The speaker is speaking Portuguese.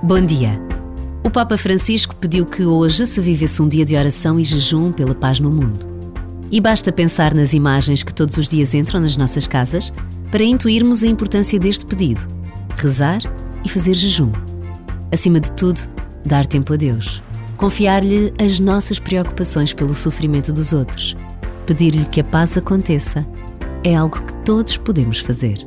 Bom dia. O Papa Francisco pediu que hoje se vivesse um dia de oração e jejum pela paz no mundo. E basta pensar nas imagens que todos os dias entram nas nossas casas para intuirmos a importância deste pedido: rezar e fazer jejum. Acima de tudo, dar tempo a Deus. Confiar-lhe as nossas preocupações pelo sofrimento dos outros. Pedir-lhe que a paz aconteça é algo que todos podemos fazer.